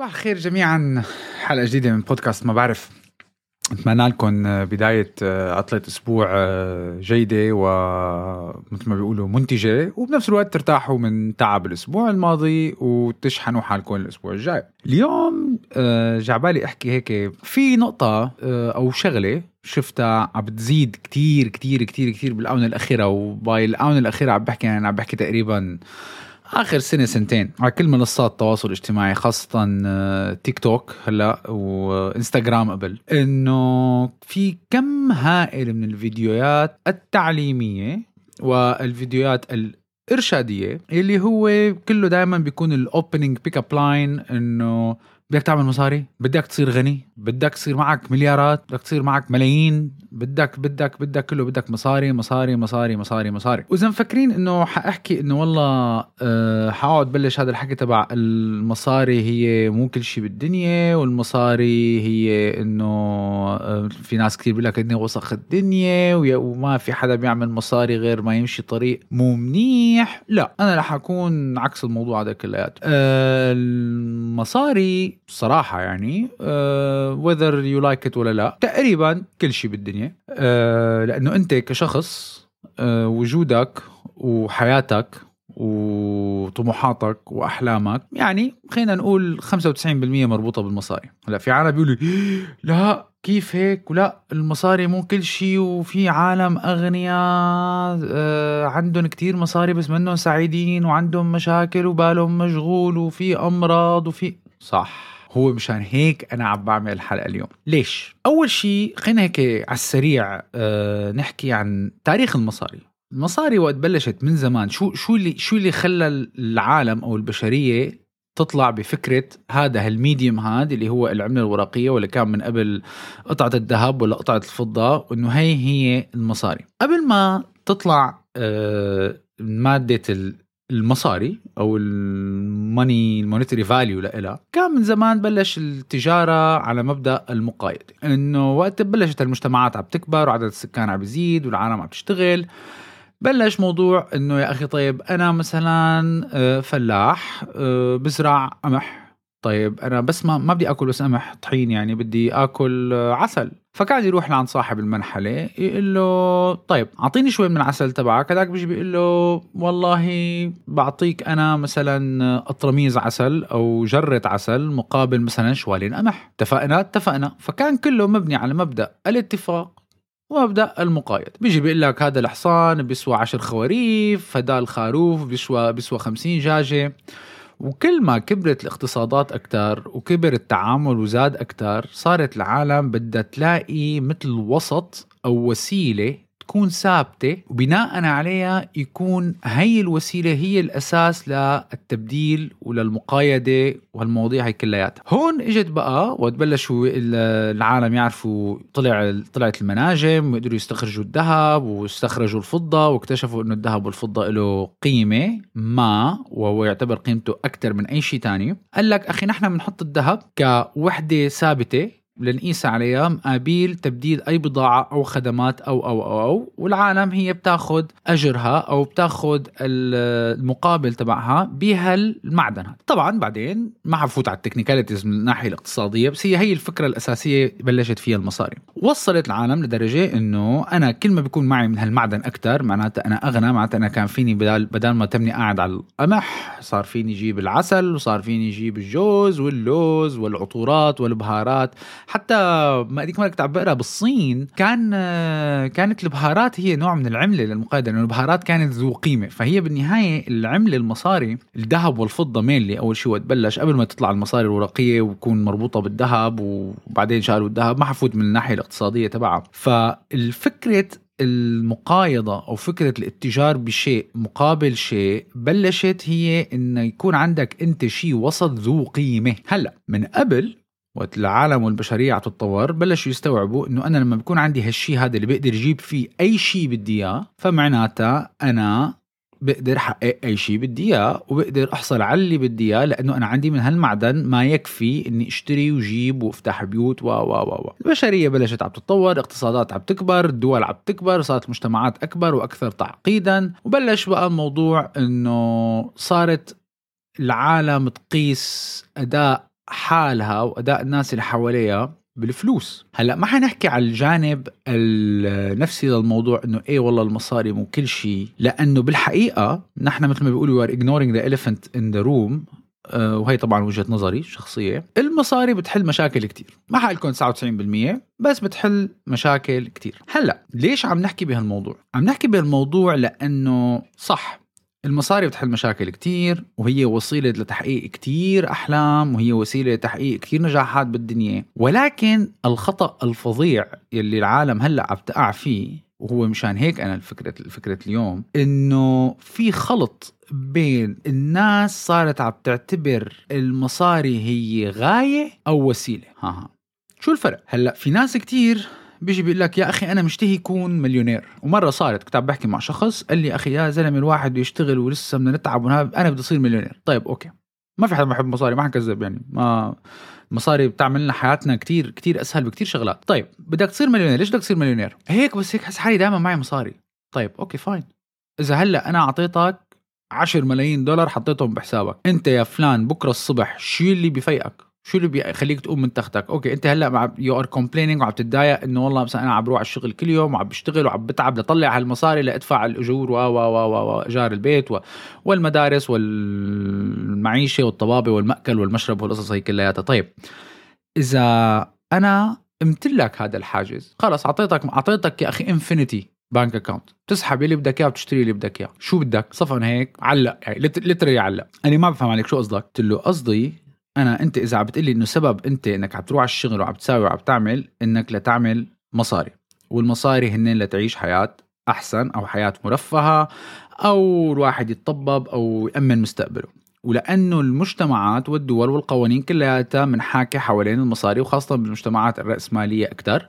صباح الخير جميعا. حلقة جديدة من بودكاست ما بعرف. اتمنى لكم بداية عطلة أسبوع جيدة ومثل ما بيقولوا منتجة وبنفس الوقت ترتاحوا من تعب الأسبوع الماضي وتشحنوا حالكم الأسبوع الجاي. اليوم جعبالي أحكي هيك في نقطة أو شغلة شفتها عم بتزيد كتير كتير كتير كتير بالآونة الأخيرة وباي الآونة الأخيرة عم بحكي يعني عم بحكي تقريبا آخر سنة سنتين على كل منصات التواصل الاجتماعي خاصة آه، تيك توك هلا وإنستغرام قبل. إنه في كم هائل من الفيديوهات التعليمية والفيديوهات الإرشادية اللي هو كله دائما بيكون ال opening pick up line إنه بدك تعمل مصاري؟ بدك تصير غني؟ بدك تصير معك مليارات؟ بدك تصير معك ملايين؟ بدك بدك بدك كله بدك مصاري مصاري مصاري مصاري مصاري. وإذا مفكرين إنه حأحكي إنه والله أه بلش هذا الحكي تبع المصاري هي مو كل شيء بالدنيا والمصاري هي إنه أه في ناس كثير بيقول لك الدنيا وسخ الدنيا وما في حدا بيعمل مصاري غير ما يمشي طريق مو منيح؟ لا أنا رح أكون عكس الموضوع هذا كلياته. أه المصاري صراحة يعني whether you like it ولا لا تقريبا كل شيء بالدنيا. uh, لأنه أنت كشخص uh, وجودك وحياتك وطموحاتك وأحلامك يعني خلينا نقول 95% مربوطة بالمصاري. هلأ في عالم بيقولوا لا كيف هيك؟ ولا المصاري مو كل شيء وفي عالم أغنياء آه عندهم كتير مصاري بس منهم سعيدين وعندهم مشاكل وبالهم مشغول وفي أمراض وفي صح. هو مشان هيك أنا عم بعمل الحلقة اليوم. ليش؟ أول شيء خلينا هيك على السريع آه نحكي عن تاريخ المصاري. المصاري وقت بلشت من زمان شو شو اللي شو اللي خلى العالم أو البشرية تطلع بفكرة هذا هال medium هذا اللي هو العملة الورقية واللي كان من قبل قطعة الذهب ولا قطعة الفضة وإنه هي هي المصاري. قبل ما تطلع آه مادة المصاري أو ال money ال monetary value لها كان من زمان بلش التجارة على مبدأ المقايضه إنه وقت بلشت المجتمعات عم تكبر وعدد السكان عم بيزيد والعالم عم تشتغل بلش موضوع إنه يا أخي طيب أنا مثلا آه، فلاح آه، بزرع قمح. طيب أنا بس ما ما بدي آكل بس قمح طحين يعني بدي آكل آه، عسل. فكان يروح لعند صاحب المنحلة يقول له طيب أعطيني شوي من العسل تبعك. هذاك بيجي بيقول له والله بعطيك أنا مثلا اطرميز عسل أو جرة عسل مقابل مثلا شوالين قمح. اتفقنا؟ اتفقنا. فكان كله مبني على مبدأ الاتفاق ومبدأ المقايض. بيجي بيقول لك هذا الحصان بيسوى عشر خواريف هذا الخروف بيسوى بيسوى 50 دجاجه وكل ما كبرت الاقتصادات أكتر وكبر التعامل وزاد أكتر صارت العالم بدها تلاقي مثل وسط أو وسيلة تكون ثابتة وبناء عليها يكون هي الوسيلة هي الأساس للتبديل وللمقايدة وهالمواضيع هي كلياتها. هون إجت بقى وتبلشوا العالم يعرفوا طلع طلعت المناجم وقدروا يستخرجوا الذهب واستخرجوا الفضة واكتشفوا إنه الذهب والفضة له قيمة ما وهو يعتبر قيمته أكثر من أي شيء تاني. قال لك أخي نحن بنحط الذهب كوحدة ثابتة لنقيس عليها مقابيل تبديل أي بضاعة أو خدمات أو أو أو, أو والعالم هي بتاخذ أجرها أو بتاخذ المقابل تبعها بهالمعدن هذا. طبعا بعدين ما حفوت على ال technicalities من الناحية الاقتصادية بس هي هي الفكرة الأساسية بلشت فيها المصاري. وصلت العالم لدرجة إنه أنا كل ما بيكون معي من هالمعدن أكثر معناتها أنا أغنى معناتها أنا كان فيني بدل بدل ما تمني قاعد على القمح صار فيني جيب العسل وصار فيني جيب الجوز واللوز والعطورات والبهارات. حتى ما اديك مالك عم بقرا بالصين كان كانت البهارات هي نوع من العملة للمقايضة لأنه البهارات كانت ذو قيمة. فهي بالنهاية العملة المصاري الذهب والفضة مينلي أول شيء وقت بلش قبل ما تطلع المصاري الورقية وتكون مربوطة بالذهب وبعدين شالوا الذهب ما حفوت من الناحية الاقتصادية تبعها. فالفكرة المقايضة أو فكرة الاتجار بشيء مقابل شيء بلشت هي إنه يكون عندك أنت شيء وسط ذو قيمة. هلأ من قبل وقت العالم والبشرية عم تتطور بلشوا يستوعبوا إنه أنا لما بكون عندي هالشي هذا اللي بقدر يجيب فيه أي شيء بدي إياه فمعناتها أنا بقدر حقق أي شيء بدي إياه وبقدر أحصل على اللي بدي إياه لأنه أنا عندي من هالمعدن ما يكفي إني أشتري وجيب وأفتح بيوت و و و البشرية بلشت عم تتطور اقتصادات عم تكبر الدول عم تكبر صارت المجتمعات أكبر وأكثر تعقيدا وبلش بقى الموضوع إنه صارت العالم تقيس أداء حالها واداء الناس اللي حواليها بالفلوس. هلأ ما حنحكي على الجانب النفسي للموضوع إنه إيه والله المصاري مو كل شيء لأنه بالحقيقة نحن مثل ما بيقولوا ignoring the elephant in the room. آه، وهي طبعا وجهة نظري الشخصيه المصاري بتحل مشاكل كتير. ما حقلكم 99% بس بتحل مشاكل كتير. هلأ ليش عم نحكي بهالموضوع؟ عم نحكي بهالموضوع لأنه صح. المصاري بتحل مشاكل كتير وهي وسيلة لتحقيق كتير أحلام وهي وسيلة لتحقيق كتير نجاحات بالدنيا. ولكن الخطأ الفظيع يلي العالم هلأ عم تقع فيه وهو مشان هيك أنا الفكرة الفكرة اليوم إنه في خلط بين الناس صارت عم تعتبر المصاري هي غاية أو وسيلة. ها ها. شو الفرق؟ هلأ في ناس كتير بيجي بيقول لك يا أخي أنا مشتهي يكون مليونير. ومرة صارت كنت عم بحكي مع شخص قال لي أخي يا زلمة الواحد بيشتغل ولسه بدنا نتعب أنا بدي أصير مليونير. طيب أوكي. ما في حدا ما يحب مصاري ما حنكذب يعني. ما مصاري بتعمل لنا حياتنا كتير كتير أسهل بكتير شغلات. طيب بدك تصير مليونير ليش بدك تصير مليونير؟ هيك بس هيك حس حالي دائما معي مصاري. طيب okay fine. إذا هلأ أنا أعطيتك 10 ملايين دولار حطيتهم بحسابك. أنت يا فلان بكرة الصبح شو اللي بفيقك شو اللي بيخليك تقوم من تختك. okay أنت هلأ you are complaining وعم تتضايق إنه والله مثلا أنا عم بروح على الشغل كل يوم وعم بشتغل وعم بتعب لطلع هالمصاري لأدفع الأجور و و و وايجار البيت و والمدارس والمعيشة والطبابه والمأكل والمشرب والقصص هي كلياتها. طيب إذا أنا امتلك هذا الحاجز خلص أعطيتك أعطيتك يا أخي infinity bank account بتسحب اللي بدك إياه وبتشتري اللي بدك إياه. شو بدك؟ صفن هيك علق يعني literally علق. أنا ما بفهم عليك شو قصدك. قلت له قصدي أنا أنت إذا عم بتقلي إنه سبب أنت إنك عم تروح على الشغل وعم تساوي وعم تعمل إنك لتعمل مصاري. والمصاري هن لتعيش حياة أحسن أو حياة مرفهة أو الواحد يتطبب أو يأمن مستقبله. ولأنه المجتمعات والدول والقوانين كلياتها منحاكي حوالين المصاري وخاصة بالمجتمعات الرأسمالية أكثر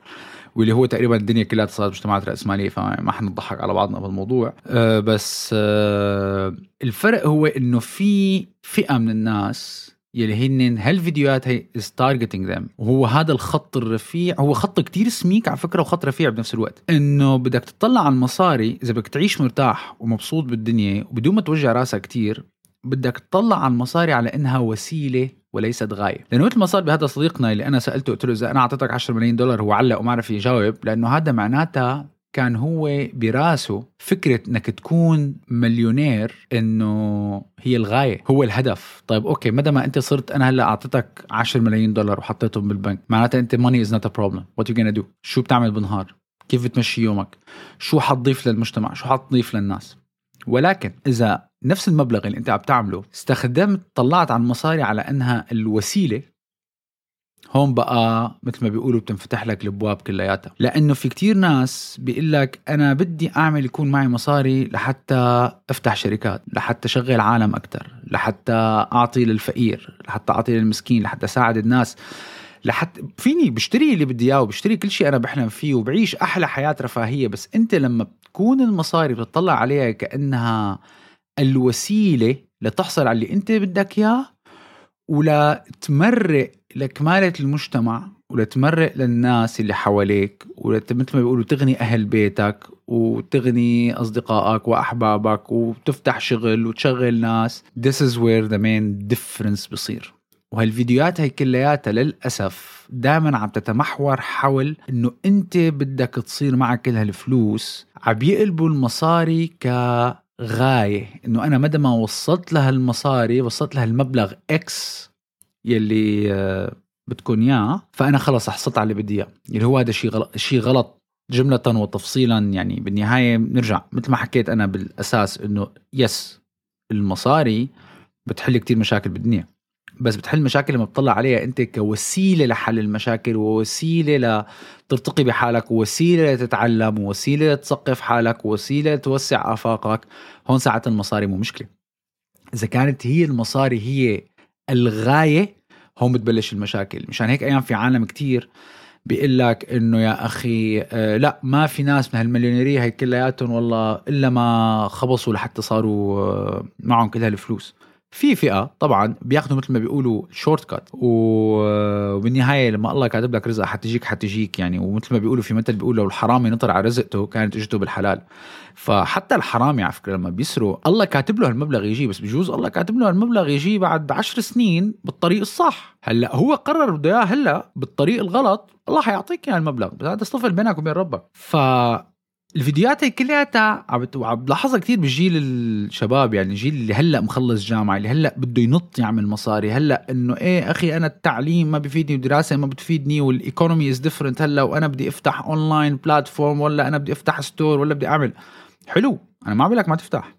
واللي هو تقريبا الدنيا كلها صارت مجتمعات رأسمالية فما حنضحك على بعضنا بالموضوع. أه بس أه الفرق هو إنه في فئة من الناس يلي هن هالفيديوهات هي is targeting them وهو هذا الخط الرفيع هو خط كتير سميك على فكرة وخط رفيع بنفس الوقت. إنه بدك تطلع على المصاري إذا بدك تعيش مرتاح ومبسوط بالدنيا وبدون ما توجع راسك كتير بدك تطلع على المصاري على إنها وسيلة وليست غاية. لأنه مثل ما صار بهذا صديقنا اللي أنا سألته قلت له إذا أنا أعطيتك 10 ملايين دولار هو علق وما عرف يجاوب لأنه هذا معناتها كان هو براسه فكرة إنك تكون مليونير إنه هي الغاية هو الهدف. طيب okay مدى ما أنت صرت أنا هلأ أعطيتك 10 ملايين دولار وحطيتهم بالبنك معناتها أنت is not a problem. What you gonna do شو بتعمل بالنهار؟ كيف بتمشي يومك؟ شو حتضيف للمجتمع؟ شو حتضيف للناس؟ ولكن إذا نفس المبلغ اللي أنت عم تعمله استخدمت طلعت على المصاري على إنها الوسيلة هون بقى مثل ما بيقولوا بتنفتح لك الأبواب كلياتها. لأنه في كتير ناس بيقول لك أنا بدي أعمل يكون معي مصاري لحتى أفتح شركات لحتى شغل عالم أكثر لحتى أعطي للفقير لحتى أعطي للمسكين لحتى أساعد الناس. لحتى فيني بشتري اللي بدي إياه وبشتري كل شيء أنا بحلم فيه وبعيش أحلى حياة رفاهية. بس أنت لما بتكون المصاري بتطلع عليها كأنها الوسيلة لتحصل على اللي أنت بدك إياه ولا تمرق لكمالة المجتمع ولتمرق للناس اللي حواليك مثل ما بيقولوا تغني أهل بيتك وتغني أصدقائك وأحبابك وتفتح شغل وتشغل ناس. This is where the main difference بصير. وهالفيديوهات هي كلياتها للأسف دائما عم تتمحور حول إنه أنت بدك تصير معك كل هالفلوس. عم يقلبوا المصاري كغاية. إنه أنا مدى ما وصلت لها المصاري وصلت لها المبلغ إكس يلي آه، بدكم اياه فأنا خلص حصلت على اللي بدي إياه. اللي هو هذا شيء غلط شيء غلط جملة وتفصيلا يعني بالنهاية بنرجع مثل ما حكيت أنا بالأساس إنه يس المصاري بتحل كتير مشاكل بالدنيا. بس بتحل مشاكل لما بتطلع عليها أنت كوسيلة لحل المشاكل ووسيلة لترتقي بحالك ووسيلة لتتعلم ووسيلة لتثقف حالك ووسيلة توسع آفاقك. هون ساعه المصاري مو مشكلة. إذا كانت هي المصاري هي الغاية هون بتبلش المشاكل. مشان هيك أيام في عالم كتير بيقول لك إنه يا أخي آه لا ما في ناس من هالمليونيرية هي كلياتهم والله إلا ما خبصوا لحتى صاروا آه معهم كل هالفلوس في فئة طبعا بياخذوا مثل ما بيقولوا شورت كات وبالنهايه لما الله كاتب لك رزق حتجيك حتجيك يعني. ومثل ما بيقولوا في مثل بيقول لو الحرامي نطر على رزقته كانت اجته بالحلال. فحتى الحرامي على فكرة لما بيسرق الله كاتب له هالمبلغ يجي. بس بجوز الله كاتب له هالمبلغ يجي بعد عشر سنين بالطريق الصح. هلأ هو قرر بده إياه هلأ بالطريق الغلط الله حيعطيك إياه المبلغ. بس هذا صفل بينك وبين ربك. ف الفيديوهات هي كلياتها عم بلاحظها كثير بالجيل الشباب يعني الجيل اللي هلأ مخلص جامعة اللي هلأ بده ينط يعمل مصاري هلأ إنه إيه أخي أنا التعليم ما بيفيدني والدراسة ما بتفيدني وال economy is different هلأ وأنا بدي أفتح online platform ولا أنا بدي أفتح store ولا بدي أعمل. حلو أنا ما بقول لك ما تفتح.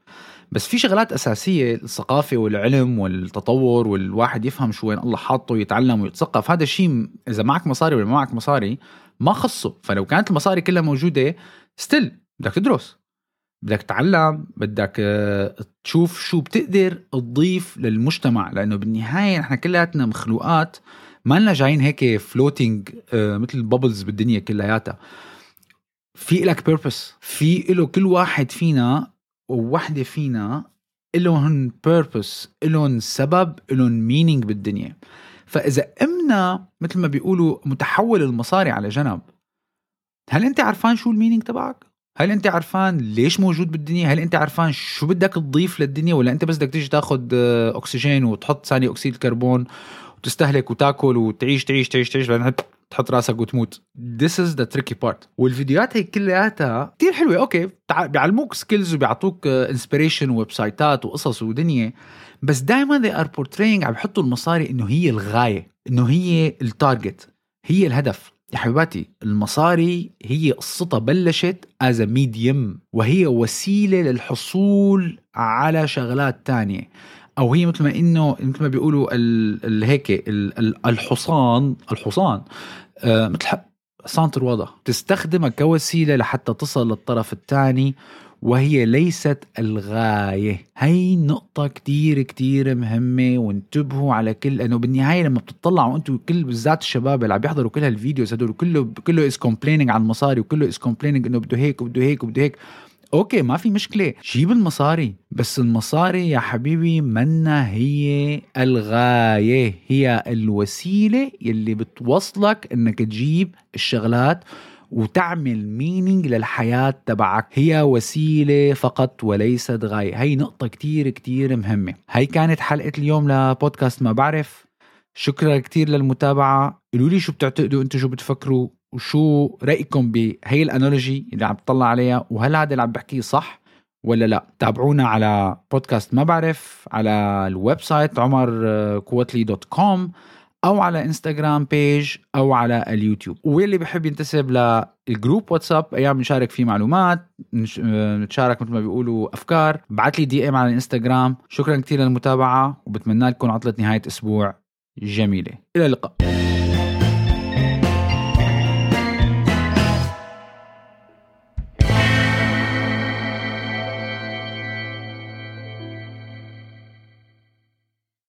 بس في شغلات أساسية الثقافة والعلم والتطور والواحد يفهم شو وين الله حاطه يتعلم ويتثقف هذا الشيء إذا معك مصاري ولا ما معك مصاري ما خصه. فلو كانت المصاري كلها موجودة still بدك تدرس. بدك تتعلم بدك تشوف شو بتقدر تضيف للمجتمع. لأنه بالنهاية نحن كلياتنا مخلوقات ما لنا جايين هيك floating مثل bubbles بالدنيا كلياتها. في لك purpose في له كل واحد فينا ووحدة فينا لهم purpose لهم سبب لهم meaning بالدنيا. فإذا أمنا مثل ما بيقولوا متحول المصاري على جنب هل أنت عرفان شو ال meaning تبعك؟ هل أنت عرفان ليش موجود بالدنيا؟ هل أنت عرفان شو بدك تضيف للدنيا؟ ولا أنت بس بدك تيجي تاخذ أكسجين وتحط ثاني أكسيد الكربون وتستهلك وتاكل وتعيش تعيش تعيش تعيش بعدين تحط راسك وتموت. This is the tricky part. والفيديوهات هي كلياتها كثير حلوة. okay بيعلموك skills وبيعطوك inspiration و website ات وقصص ودنيا. بس دائما they are portraying عم بيحطوا المصاري إنه هي الغاية إنه هي ال target هي الهدف. يا حبيباتي المصاري هي قصتها بلشت as medium وهي وسيلة للحصول على شغلات تانية. أو هي مثل ما إنه مثل ما بيقولوا هيك الحصان الحصان. آه مثل سنتر واضح. تستخدمها كوسيلة لحتى تصل للطرف الثاني وهي ليست الغاية. هي نقطة كتير كتير مهمة وانتبهوا على كل لأنه بالنهاية لما بتطلعوا أنتم كل بالذات الشباب اللي عم يحضروا كل هالفيديوز هدول كله كله is complaining عن المصاري وكله is complaining إنه بده هيك وبده هيك وبده هيك. okay ما في مشكلة. جيب المصاري بس المصاري يا حبيبي منا هي الغاية. هي الوسيلة يلي بتوصلك إنك تجيب الشغلات. وتعمل meaning للحياة تبعك. هي وسيلة فقط وليست غاية. هي نقطة كتير كتير مهمة. هي كانت حلقة اليوم لبودكاست ما بعرف. شكرا كتير للمتابعة. قولوا لي شو بتعتقدوا أنتم شو بتفكروا وشو رأيكم بهي ال analogy اللي عم تطلع عليها؟ وهل هذا اللي عم بحكيه صح ولا لا؟ تابعونا على بودكاست ما بعرف على ال website عمر كوتلي dot com. أو على انستغرام page أو على اليوتيوب. واللي بحب ينتسب لل group واتساب أيام بنشارك فيه معلومات نتشارك مثل ما بيقولوا أفكار. بعت لي DM على الانستغرام شكرا كثير للمتابعة وبتمنى لكم عطلة نهاية أسبوع جميلة. إلى اللقاء.